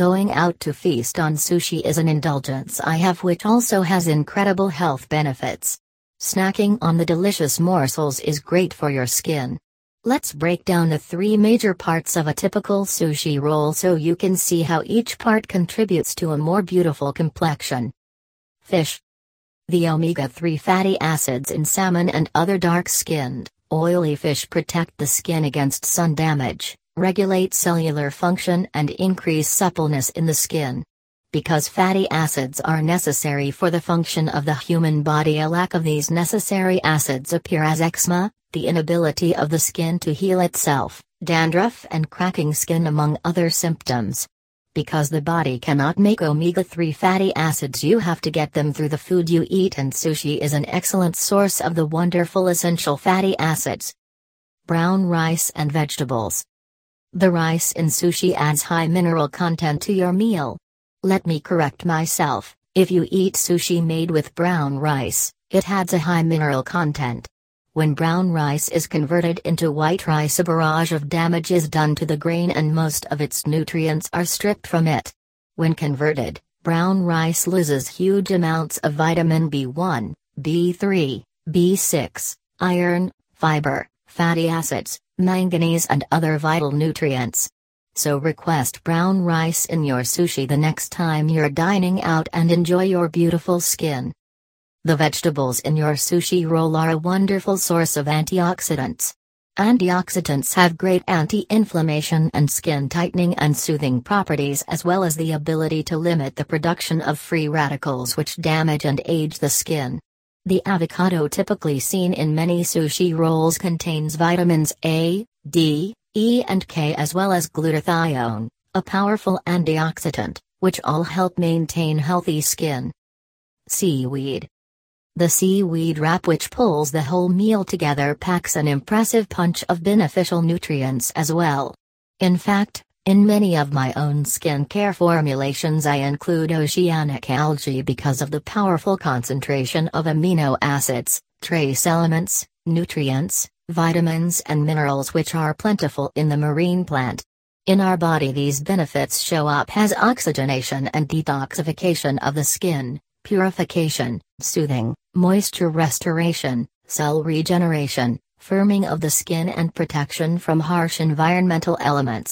Going out to feast on sushi is an indulgence I have which also has incredible health benefits. Snacking on the delicious morsels is great for your skin. Let's break down the three major parts of a typical sushi roll so you can see how each part contributes to a more beautiful complexion. Fish. The omega 3 fatty acids in salmon and other dark skinned, oily fish protect the skin against sun damage regulate cellular function and increase suppleness in the skin. Because fatty acids are necessary for the function of the human body, a lack of these necessary acids appear as eczema, the inability of the skin to heal itself, dandruff, and cracking skin, among other symptoms. Because the body cannot make omega 3 fatty acids, you have to get them through the food you eat, and sushi is an excellent source of the wonderful essential fatty acids. Brown rice and vegetables. The rice in sushi adds high mineral content to your meal. Let me correct myself if you eat sushi made with brown rice, it adds a high mineral content. When brown rice is converted into white rice, a barrage of damage is done to the grain and most of its nutrients are stripped from it. When converted, brown rice loses huge amounts of vitamin B1, B3, B6, iron, fiber, fatty acids, manganese and other vital nutrients. So request brown rice in your sushi the next time you're dining out and enjoy your beautiful skin. The vegetables in your sushi roll are a wonderful source of antioxidants. Antioxidants have great anti inflammation and skin tightening and soothing properties, as well as the ability to limit the production of free radicals which damage and age the skin. The avocado typically seen in many sushi rolls contains vitamins A, D, E and K as well as glutathione, a powerful antioxidant, which all help maintain healthy skin. Seaweed. The seaweed wrap which pulls the whole meal together packs an impressive punch of beneficial nutrients as well. In fact, in many of my own skincare formulations, I include oceanic algae because of the powerful concentration of amino acids, trace elements, nutrients, vitamins, and minerals which are plentiful in the marine plant. In our body, these benefits show up as oxygenation and detoxification of the skin, purification, soothing, moisture restoration, cell regeneration, firming of the skin, and protection from harsh environmental elements.